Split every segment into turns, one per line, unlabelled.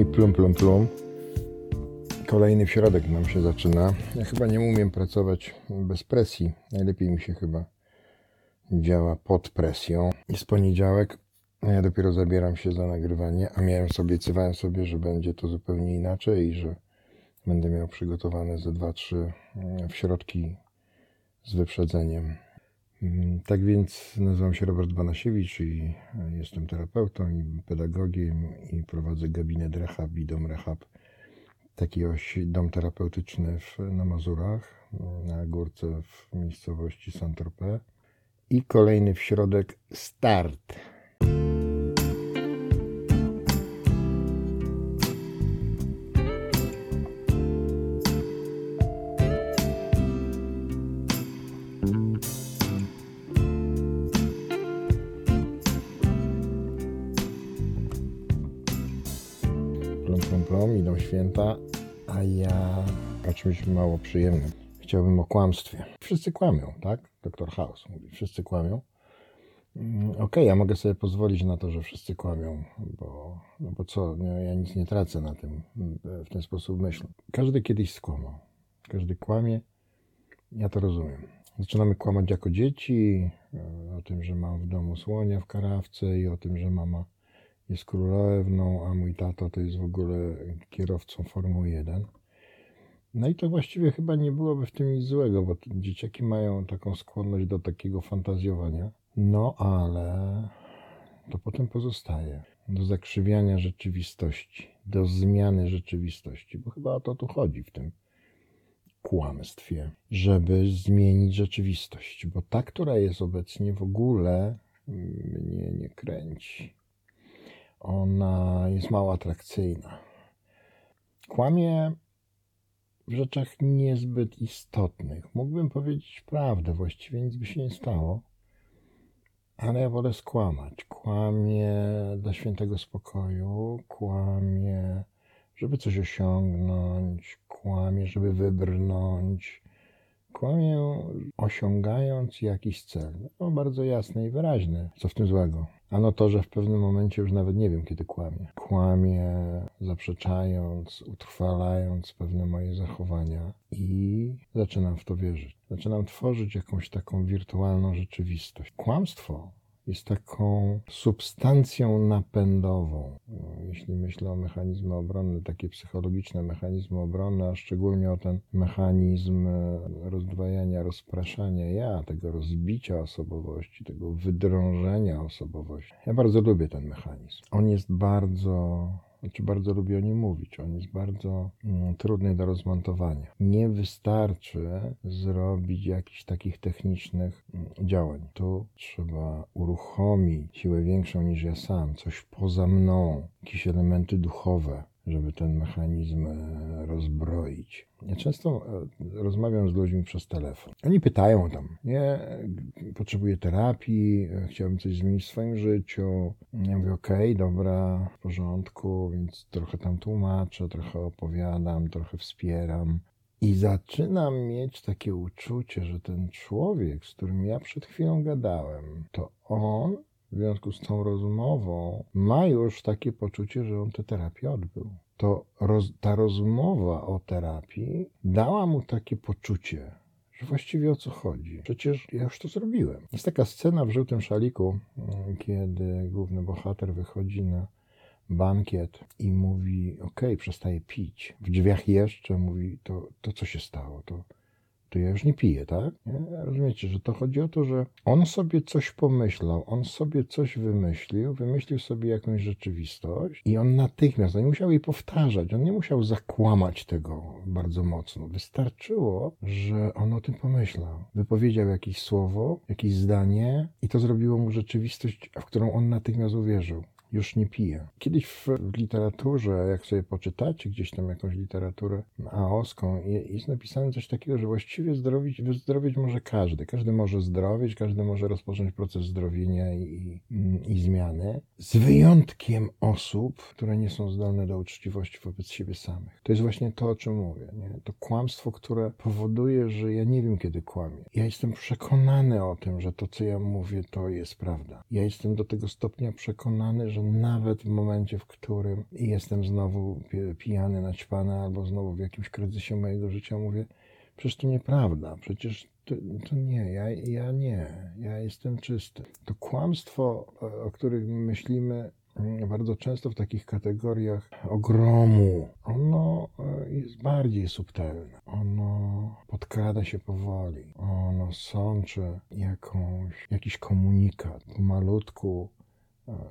I plum, plum, plum. Kolejny środek nam się zaczyna. Ja chyba nie umiem pracować bez presji. Najlepiej mi się chyba działa pod presją. Jest poniedziałek, a ja dopiero zabieram się za nagrywanie, a miałem sobie, obiecywałem sobie, że będzie to zupełnie inaczej i że będę miał przygotowane ze dwa, trzy mm, środki z wyprzedzeniem. Mm, Tak więc nazywam się Robert Banasiewicz i e, jestem terapeutą i pedagogiem i prowadzę gabinet Rehab i Dom Rehab. Taki oś dom terapeutyczny w, na Mazurach, na górce w miejscowości Saint-Tropez. I kolejny w środek start. Plum, idą święta, a ja o czymś mało przyjemnym. Chciałbym o kłamstwie. Wszyscy kłamią, tak? Doktor House mówi, wszyscy kłamią. Mm, Okej, ja mogę sobie pozwolić na to, że wszyscy kłamią, bo, no bo co, nie, ja nic nie tracę na tym, w ten sposób myślę. Każdy kiedyś skłamał. Każdy kłamie, ja to rozumiem. Zaczynamy kłamać jako dzieci, e, o tym, że mam w domu słonia w karawce i o tym, że mama jest królewną, a mój tato to jest w ogóle kierowcą Formuły 1. No i to właściwie chyba nie byłoby w tym nic złego, bo dzieciaki mają taką skłonność do takiego fantazjowania. No ale to potem pozostaje do zakrzywiania rzeczywistości, do zmiany rzeczywistości, bo chyba o to tu chodzi w tym kłamstwie, żeby zmienić rzeczywistość, bo ta, która jest obecnie w ogóle mnie nie kręci. Ona jest mało atrakcyjna. Kłamie w rzeczach niezbyt istotnych. Mógłbym powiedzieć prawdę, właściwie nic by się nie stało, ale ja wolę skłamać. Kłamię dla świętego spokoju, kłamię, żeby coś osiągnąć, kłamię, żeby wybrnąć. Kłamię, osiągając jakiś cel. No, bardzo jasny i wyraźny. Co w tym złego? Ano to, że w pewnym momencie już nawet nie wiem, kiedy kłamię. Kłamię, zaprzeczając, utrwalając pewne moje zachowania i zaczynam w to wierzyć. Zaczynam tworzyć jakąś taką wirtualną rzeczywistość. Kłamstwo jest taką substancją napędową. Jeśli myślę o mechanizmy obronne, takie psychologiczne mechanizmy obronne, a szczególnie o ten mechanizm e, rozdwajania, rozpraszania ja, tego rozbicia osobowości, tego wydrążenia osobowości. Ja bardzo lubię ten mechanizm. On jest bardzo znaczy bardzo lubię o nim mówić. On jest bardzo mm, trudny do rozmontowania. Nie wystarczy zrobić jakichś takich technicznych mm, działań. Tu trzeba uruchomić siłę większą niż ja sam, coś poza mną, jakieś elementy duchowe, żeby ten mechanizm e, rozbroić. Ja często e, rozmawiam z ludźmi przez telefon. Oni pytają tam, nie, potrzebuję terapii, e, chciałbym coś zmienić w swoim życiu. Ja mówię, okej, dobra, w porządku, więc trochę tam tłumaczę, trochę opowiadam, trochę wspieram. I zaczynam mieć takie uczucie, że ten człowiek, z którym ja przed chwilą gadałem, to on w związku z tą rozmową ma już takie poczucie, że on tę terapię odbył. To roz, ta rozmowa o terapii dała mu takie poczucie, że właściwie o co chodzi. Przecież ja już to zrobiłem. Jest taka scena w żółtym szaliku, mm, kiedy główny bohater wychodzi na bankiet i mówi: OK, przestaje pić. W drzwiach jeszcze mówi: To, to co się stało? To, to ja już nie piję, tak? Nie? Rozumiecie, że to chodzi o to, że on sobie coś pomyślał, on sobie coś wymyślił, wymyślił sobie jakąś rzeczywistość i on natychmiast, on nie musiał jej powtarzać, on nie musiał zakłamać tego bardzo mocno. Wystarczyło, że on o tym pomyślał. Wypowiedział jakieś słowo, jakieś zdanie i to zrobiło mu rzeczywistość, w którą on natychmiast uwierzył już nie pije. Kiedyś w, w literaturze, jak sobie poczytacie gdzieś tam jakąś literaturę aoską, je- jest napisane coś takiego, że właściwie zdrowić, wyzdrowieć może każdy. Każdy może zdrowieć, każdy może rozpocząć proces zdrowienia i, i, i zmiany, z wyjątkiem osób, które nie są zdolne do uczciwości wobec siebie samych. To jest właśnie to, o czym mówię. Nie? To kłamstwo, które powoduje, że ja nie wiem, kiedy kłamię. Ja jestem przekonany o tym, że to, co ja mówię, to jest prawda. Ja jestem do tego stopnia przekonany, że że nawet w momencie, w którym jestem znowu pijany, naćpany albo znowu w jakimś kryzysie mojego życia, mówię, przecież to nieprawda, przecież to, to, nie, ja, ja nie, ja jestem czysty. To kłamstwo, o którym myślimy mm, bardzo często w takich kategoriach ogromu, ono e, jest bardziej subtelne. Ono podkrada się powoli. Ono sączy jakąś, jakiś komunikat. Malutku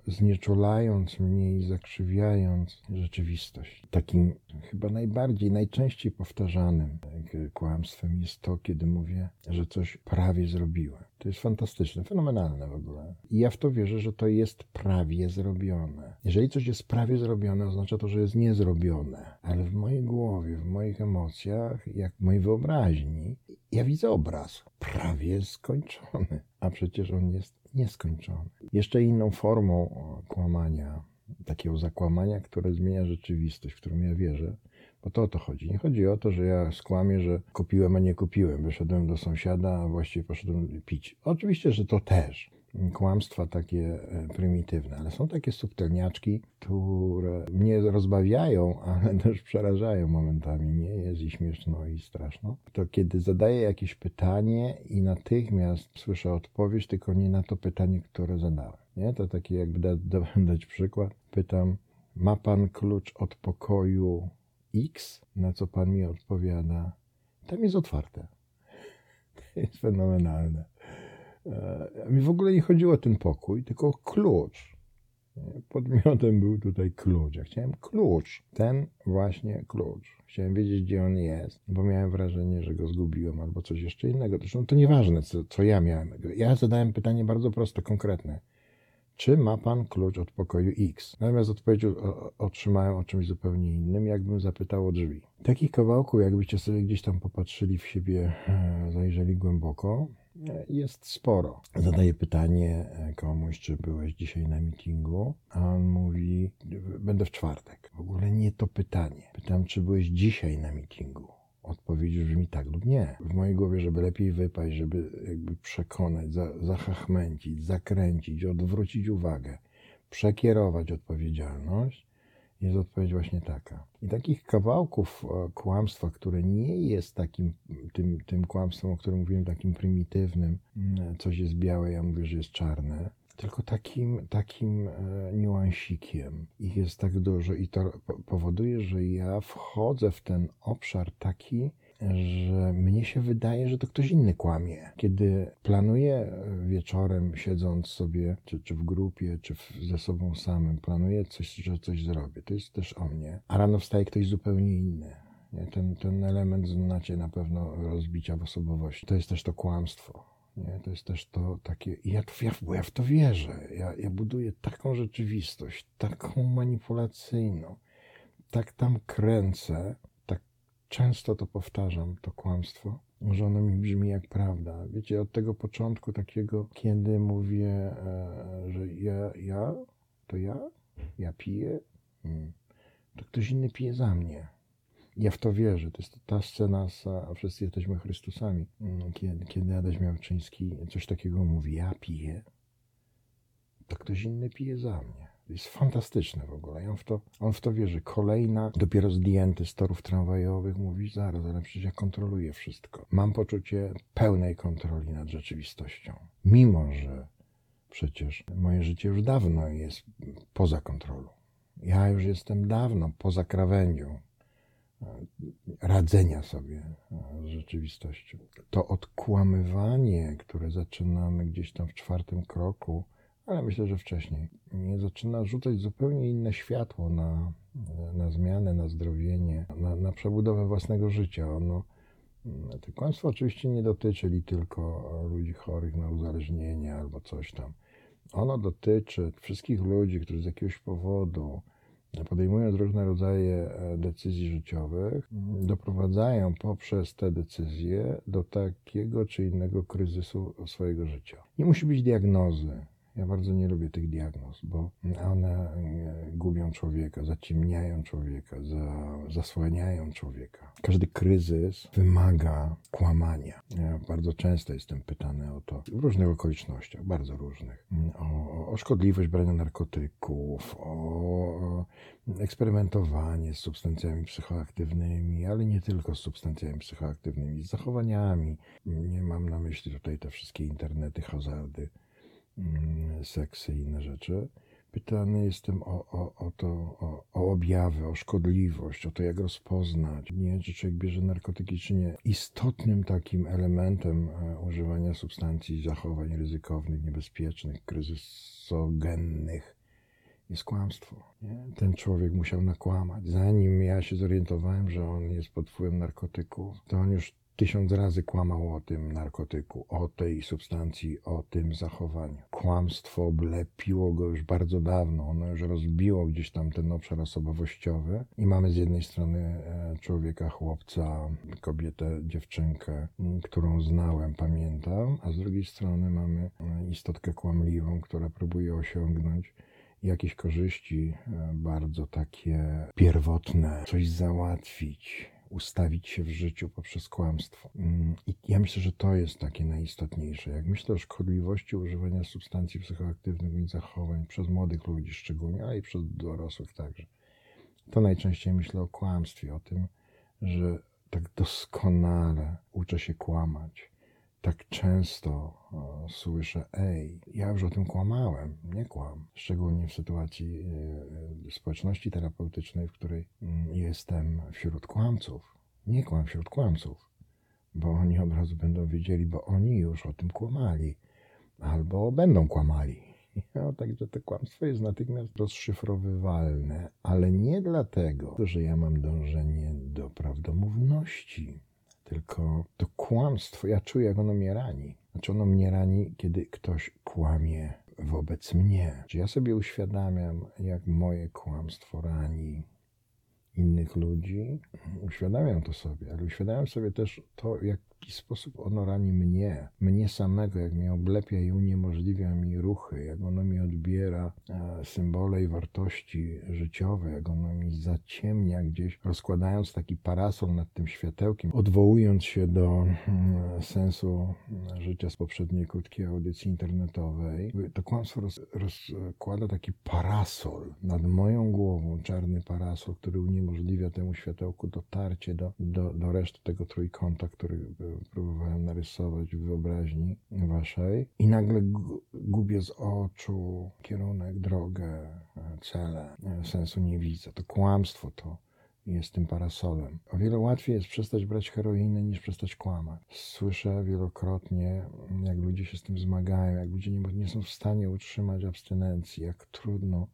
znieczulając mnie i zakrzywiając rzeczywistość. Takim chyba najbardziej, najczęściej powtarzanym kłamstwem jest to, kiedy mówię, że coś prawie zrobiłem. To jest fantastyczne, fenomenalne w ogóle. I ja w to wierzę, że to jest prawie zrobione. Jeżeli coś jest prawie zrobione, oznacza to, że jest niezrobione. Ale w mojej głowie, w moich emocjach, jak w mojej wyobraźni, ja widzę obraz prawie skończony, a przecież on jest nieskończony. Jeszcze inną formą kłamania, takiego zakłamania, które zmienia rzeczywistość, w którą ja wierzę, bo to o to chodzi. Nie chodzi o to, że ja skłamię, że kupiłem, a nie kupiłem. Wyszedłem do sąsiada, a właściwie poszedłem pić. Oczywiście, że to też kłamstwa takie e, prymitywne, ale są takie subtelniaczki, które mnie rozbawiają, ale też przerażają momentami. Nie jest i śmieszno i straszno. To kiedy zadaję jakieś pytanie i natychmiast słyszę odpowiedź, tylko nie na to pytanie, które zadałem. Nie? To takie jakby da, da, dać przykład. Pytam, ma pan klucz od pokoju X? Na co pan mi odpowiada, tam jest otwarte. To jest fenomenalne. E, mi w ogóle nie chodziło o ten pokój, tylko klucz. Podmiotem był tutaj klucz. Ja chciałem klucz. Ten właśnie klucz. Chciałem wiedzieć, gdzie on jest, bo miałem wrażenie, że go zgubiłem albo coś jeszcze innego. Zresztą to nieważne, co, co ja miałem. Ja zadałem pytanie bardzo proste, konkretne. Czy ma pan klucz od pokoju X? Natomiast odpowiedź otrzymałem o czymś zupełnie innym, jakbym zapytał o drzwi. Takich kawałków, jakbyście sobie gdzieś tam popatrzyli w siebie, e, zajrzeli głęboko, jest sporo. Zadaję pytanie e, komuś, czy byłeś dzisiaj na meetingu, a on mówi, będę w czwartek. W ogóle nie to pytanie. Pytam, czy byłeś dzisiaj na meetingu. Odpowiedź brzmi tak lub nie. W mojej głowie, żeby lepiej wypaść, żeby jakby przekonać, za, zachachmęcić, zakręcić, odwrócić uwagę, przekierować odpowiedzialność, jest odpowiedź właśnie taka. I takich kawałków e, kłamstwa, które nie jest takim, tym, tym kłamstwem, o którym mówiłem, takim prymitywnym, mm, coś jest białe, ja mówię, że jest czarne, tylko takim, takim e, niuansikiem. Ich jest tak dużo i to powoduje, że ja wchodzę w ten obszar taki, że mnie się wydaje, że to ktoś inny kłamie. Kiedy planuję wieczorem, siedząc sobie, czy, czy w grupie, czy w, ze sobą samym, planuję coś, że coś zrobię, to jest też o mnie, a rano wstaje ktoś zupełnie inny. Nie? Ten, ten element znacie na pewno rozbicia w osobowości. To jest też to kłamstwo. Nie? To jest też to takie, ja, ja, bo ja w to wierzę. Ja, ja buduję taką rzeczywistość, taką manipulacyjną, tak tam kręcę, często to powtarzam, to kłamstwo, że ono mi brzmi jak prawda. Wiecie, od tego początku takiego, kiedy mówię, e, że ja, ja, to ja, ja piję, hmm, to ktoś inny pije za mnie. Ja w to wierzę. To jest ta scena, a wszyscy jesteśmy Chrystusami, hmm, kiedy, kiedy Adaś Miałczyński coś takiego mówi, ja piję, to ktoś inny pije za mnie jest fantastyczne w ogóle. I on w, to, on w to wierzy. Kolejna, dopiero zdjęty z torów tramwajowych, mówi zaraz, ale przecież ja kontroluję wszystko. Mam poczucie pełnej kontroli nad rzeczywistością. Mimo, że przecież moje życie już dawno jest poza kontrolą. Ja już jestem dawno poza krawędzią e, radzenia sobie e, z rzeczywistością. To odkłamywanie, które zaczynamy gdzieś tam w czwartym kroku, ale myślę, że wcześniej. Nie zaczyna rzucać zupełnie inne światło na, na zmianę, na zdrowienie, na, na przebudowę własnego życia. Ono, to kłamstwo oczywiście nie dotyczy tylko ludzi chorych na uzależnienie albo coś tam. Ono dotyczy wszystkich ludzi, którzy z jakiegoś powodu, podejmując różne rodzaje e, decyzji życiowych, doprowadzają poprzez te decyzje do takiego czy innego kryzysu swojego życia. Nie musi być diagnozy, Ja bardzo nie lubię tych diagnoz, bo one e, gubią człowieka, zaciemniają człowieka, za, zasłaniają człowieka. Każdy kryzys wymaga kłamania. Ja bardzo często jestem pytany o to w różnych okolicznościach, bardzo różnych. O, o szkodliwość brania narkotyków, o eksperymentowanie z substancjami psychoaktywnymi, ale nie tylko z substancjami psychoaktywnymi, z zachowaniami. Nie mam na myśli tutaj te wszystkie internety, hazardy seksy i inne rzeczy. Pytany jestem o, o, o to, o, o, objawy, o szkodliwość, o to, jak rozpoznać, nie, czy człowiek bierze narkotyki, czy nie. Istotnym takim elementem e, używania substancji, zachowań ryzykownych, niebezpiecznych, kryzysogennych jest kłamstwo. Nie? Ten człowiek musiał nakłamać. Zanim ja się zorientowałem, że on jest pod wpływem narkotyków, to on już tysiąc razy kłamał o tym narkotyku, o tej substancji, o tym zachowaniu. Kłamstwo oblepiło go już bardzo dawno, ono już rozbiło gdzieś tam ten obszar osobowościowy. I mamy z jednej strony e, człowieka, chłopca, kobietę, dziewczynkę, którą znałem, pamiętam, a z drugiej strony mamy e, istotkę kłamliwą, która próbuje osiągnąć jakieś korzyści e, bardzo takie pierwotne, coś załatwić, ustawić się w życiu poprzez kłamstwo. Mm, I ja myślę, że to jest takie najistotniejsze. Jak myślę o szkodliwości używania substancji psychoaktywnych i zachowań przez młodych ludzi szczególnie, ale i przez dorosłych także, to najczęściej myślę o kłamstwie, o tym, że tak doskonale uczę się kłamać. Tak często o, słyszę, ej, ja już o tym kłamałem, nie kłam. Szczególnie w sytuacji y, społeczności terapeutycznej, w której y, jestem wśród kłamców. Nie kłam wśród kłamców, bo oni od razu będą wiedzieli, bo oni już o tym kłamali, albo będą kłamali. No, także to kłamstwo jest natychmiast rozszyfrowywalne, ale nie dlatego, że ja mam dążenie do prawdomówności, tylko to kłamstwo, ja czuję, jak ono mnie rani. Znaczy ono mnie rani, kiedy ktoś kłamie wobec mnie. Czy ja sobie uświadamiam, jak moje kłamstwo rani innych ludzi? Uświadamiam to sobie, ale uświadamiam sobie też to, jak jaki sposób ono rani mnie, mnie samego, jak mnie oblepia i uniemożliwia mi ruchy, jak ono mi odbiera e, symbole i wartości życiowe, jak ono mi zaciemnia gdzieś, rozkładając taki parasol nad tym światełkiem, odwołując się do mm, sensu życia z poprzedniej krótkiej audycji internetowej. To kłamstwo roz, rozkłada taki parasol nad moją głową, czarny parasol, który uniemożliwia temu światełku dotarcie do, do, do reszty tego trójkąta, który próbowałem narysować w wyobraźni waszej i nagle gubię z oczu kierunek, drogę, e, cele, e, sensu nie widzę. To kłamstwo to jest tym parasolem. O wiele łatwiej jest przestać brać heroinę niż przestać kłamać. Słyszę wielokrotnie, jak ludzie się z tym zmagają, jak ludzie nie, nie są w stanie utrzymać abstynencji, jak trudno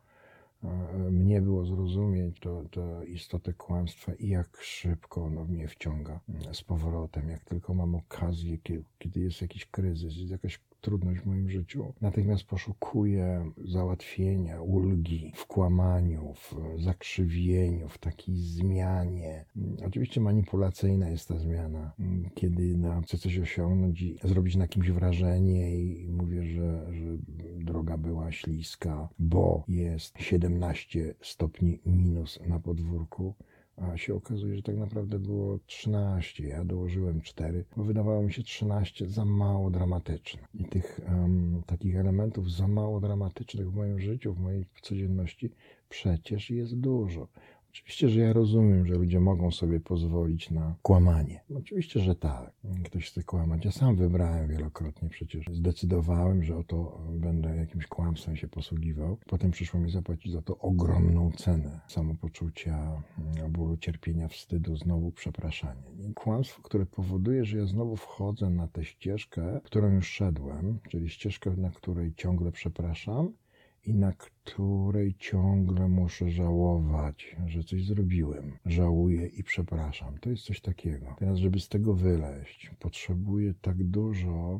mnie było zrozumieć to, to istotę kłamstwa i jak szybko ono mnie wciąga z powrotem, jak tylko mam okazję, kiedy, kiedy jest jakiś kryzys, jest jakaś trudność w moim życiu, natychmiast poszukuję załatwienia, ulgi w kłamaniu, w zakrzywieniu, w takiej zmianie. Oczywiście manipulacyjna jest ta zmiana, kiedy no, chcę coś osiągnąć i zrobić na kimś wrażenie i mówię, że, że droga była śliska, bo jest 17 stopni minus na podwórku a się okazuje, że tak naprawdę było 13. Ja dołożyłem 4, bo wydawało mi się 13 za mało dramatyczne. I tych um, takich elementów za mało dramatycznych w moim życiu, w mojej codzienności przecież jest dużo. Oczywiście, że ja rozumiem, że ludzie mogą sobie pozwolić na kłamanie. Oczywiście, że tak. Ktoś chce kłamać. Ja sam wybrałem wielokrotnie przecież. Zdecydowałem, że oto będę jakimś kłamstwem się posługiwał. Potem przyszło mi zapłacić za to ogromną cenę samopoczucia, bólu, cierpienia, wstydu, znowu przepraszania. Kłamstwo, które powoduje, że ja znowu wchodzę na tę ścieżkę, którą już szedłem, czyli ścieżkę, na której ciągle przepraszam i na której ciągle muszę żałować, że coś zrobiłem. Żałuję i przepraszam. To jest coś takiego. Teraz, żeby z tego wyleźć, potrzebuję tak dużo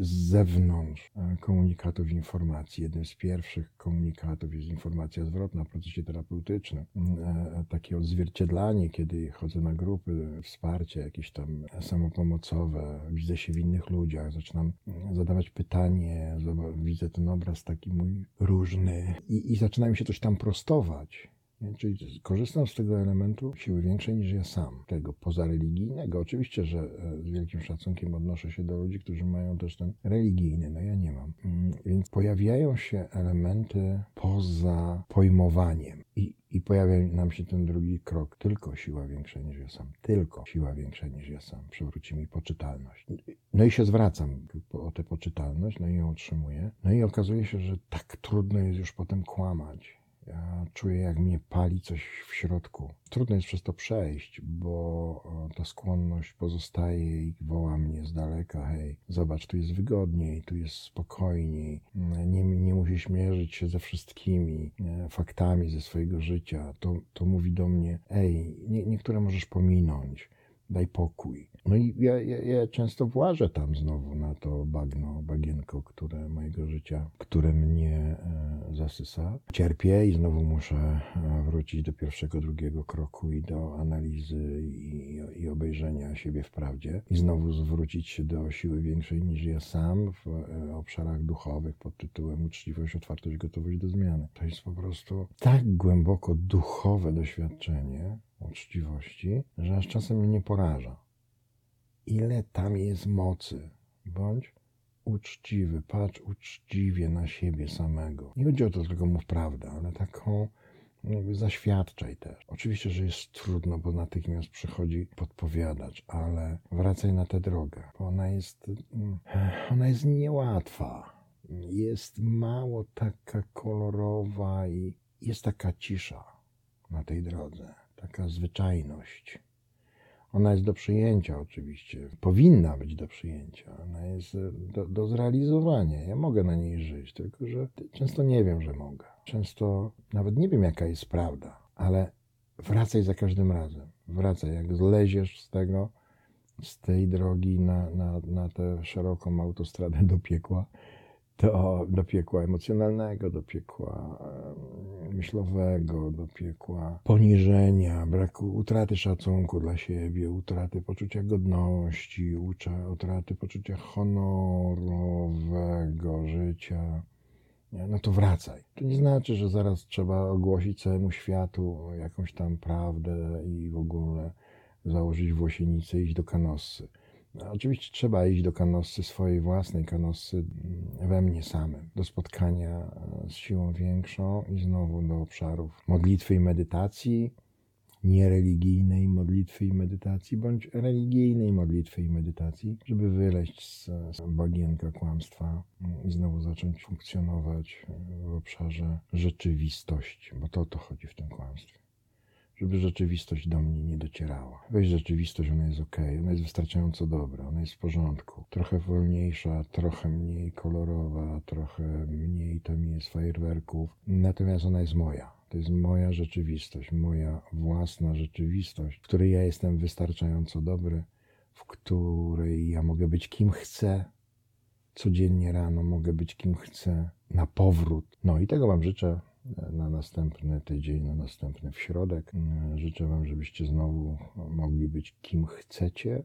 z zewnątrz e, komunikatów informacji. Jednym z pierwszych komunikatów jest informacja zwrotna w procesie terapeutycznym. Mm, e, Takie odzwierciedlanie, kiedy chodzę na grupy, wsparcie jakieś tam samopomocowe, widzę się w innych ludziach, zaczynam mm, zadawać pytanie, widzę ten obraz taki mój różny i, i zaczyna mi się coś tam prostować. Czyli korzystam z tego elementu siły większej niż ja sam, tego pozareligijnego. Oczywiście, że e, z wielkim szacunkiem odnoszę się do ludzi, którzy mają też ten religijny, no ja nie mam. Mm, więc pojawiają się elementy poza pojmowaniem i, i pojawia nam się ten drugi krok. Tylko siła większa niż ja sam. Tylko siła większa niż ja sam. Przywróci mi poczytalność. No i się zwracam o tę poczytalność, no i ją otrzymuję. No i okazuje się, że tak trudno jest już potem kłamać ja czuję, jak mnie pali coś w środku. Trudno jest przez to przejść, bo ta skłonność pozostaje i woła mnie z daleka: hej, zobacz, tu jest wygodniej, tu jest spokojniej, nie, nie musisz mierzyć się ze wszystkimi e, faktami ze swojego życia. To, to mówi do mnie: ej, nie, niektóre możesz pominąć daj pokój. No i ja, ja, ja, często włażę tam znowu na to bagno, bagienko, które mojego życia, które mnie e, zasysa. Cierpię i znowu muszę e, wrócić do pierwszego, drugiego kroku i do analizy i, i obejrzenia siebie w prawdzie. I znowu zwrócić się do siły większej niż ja sam w e, obszarach duchowych pod tytułem uczciwość, otwartość, gotowość do zmiany. To jest po prostu tak głęboko duchowe doświadczenie, uczciwości, że aż czasem mnie poraża. Ile tam jest mocy? Bądź uczciwy, patrz uczciwie na siebie samego. Nie chodzi o to, tylko mów prawdę, ale taką jakby zaświadczaj też. Oczywiście, że jest trudno, bo natychmiast przychodzi podpowiadać, ale wracaj na tę drogę, bo ona jest, mm, ona jest niełatwa. Jest mało taka kolorowa i jest taka cisza na tej drodze taka zwyczajność. Ona jest do przyjęcia oczywiście, powinna być do przyjęcia, ona jest do, do zrealizowania. Ja mogę na niej żyć, tylko że często nie wiem, że mogę. Często nawet nie wiem, jaka jest prawda, ale wracaj za każdym razem. Wracaj, jak zleziesz z tego, z tej drogi na, na, na tę szeroką autostradę do piekła, do, do piekła emocjonalnego, do piekła myślowego, do piekła poniżenia, braku utraty szacunku dla siebie, utraty poczucia godności, utraty poczucia honorowego życia. No to wracaj. To nie znaczy, że zaraz trzeba ogłosić całemu światu jakąś tam prawdę i w ogóle założyć włosienicę i iść do kanosy. Oczywiście trzeba iść do kanosy, swojej własnej kanosy mm, we mnie samym, do spotkania e, z siłą większą i znowu do obszarów modlitwy i medytacji, niereligijnej modlitwy i medytacji, bądź religijnej modlitwy i medytacji, żeby wyleźć z, z bagienka kłamstwa mm, i znowu zacząć funkcjonować w obszarze rzeczywistości, bo to o to chodzi w tym kłamstwie żeby rzeczywistość do mnie nie docierała. Weź rzeczywistość, ona jest ok, ona jest wystarczająco dobra, ona jest w porządku. Trochę wolniejsza, trochę mniej kolorowa, trochę mniej tam jest fajerwerków, natomiast ona jest moja. To jest moja rzeczywistość, moja własna rzeczywistość, w której ja jestem wystarczająco dobry, w której ja mogę być kim chcę, codziennie rano mogę być kim chcę, na powrót. No i tego Wam życzę na następny tydzień, na następny w środek. Życzę Wam, żebyście znowu mogli być kim chcecie,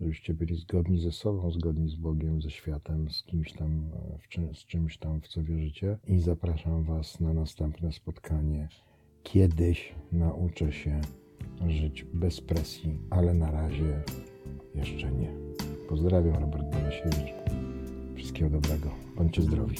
żebyście byli zgodni ze sobą, zgodni z Bogiem, ze światem, z kimś tam, z czymś tam, w co wierzycie. I zapraszam Was na następne spotkanie. Kiedyś nauczę się żyć bez presji, ale na razie jeszcze nie. Pozdrawiam, Robert Banasiewicz. Wszystkiego dobrego. Bądźcie zdrowi.